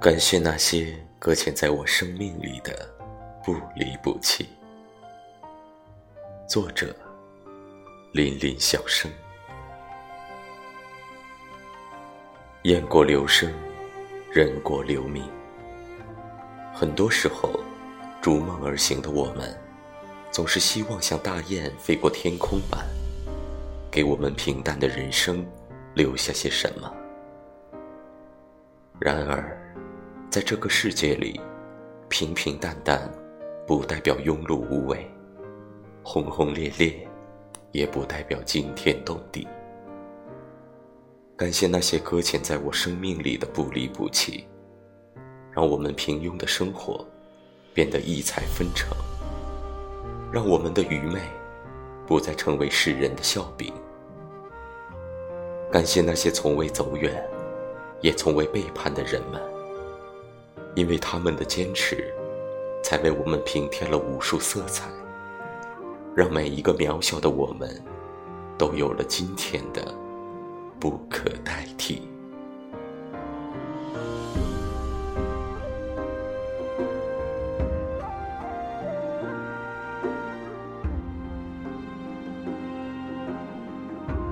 感谢那些搁浅在我生命里的不离不弃。作者：林林小生。雁过留声，人过留名。很多时候，逐梦而行的我们，总是希望像大雁飞过天空般，给我们平淡的人生留下些什么。然而，在这个世界里，平平淡淡不代表庸碌无为，轰轰烈烈也不代表惊天动地。感谢那些搁浅在我生命里的不离不弃，让我们平庸的生活变得异彩纷呈，让我们的愚昧不再成为世人的笑柄。感谢那些从未走远，也从未背叛的人们。因为他们的坚持，才为我们平添了无数色彩，让每一个渺小的我们，都有了今天的不可代。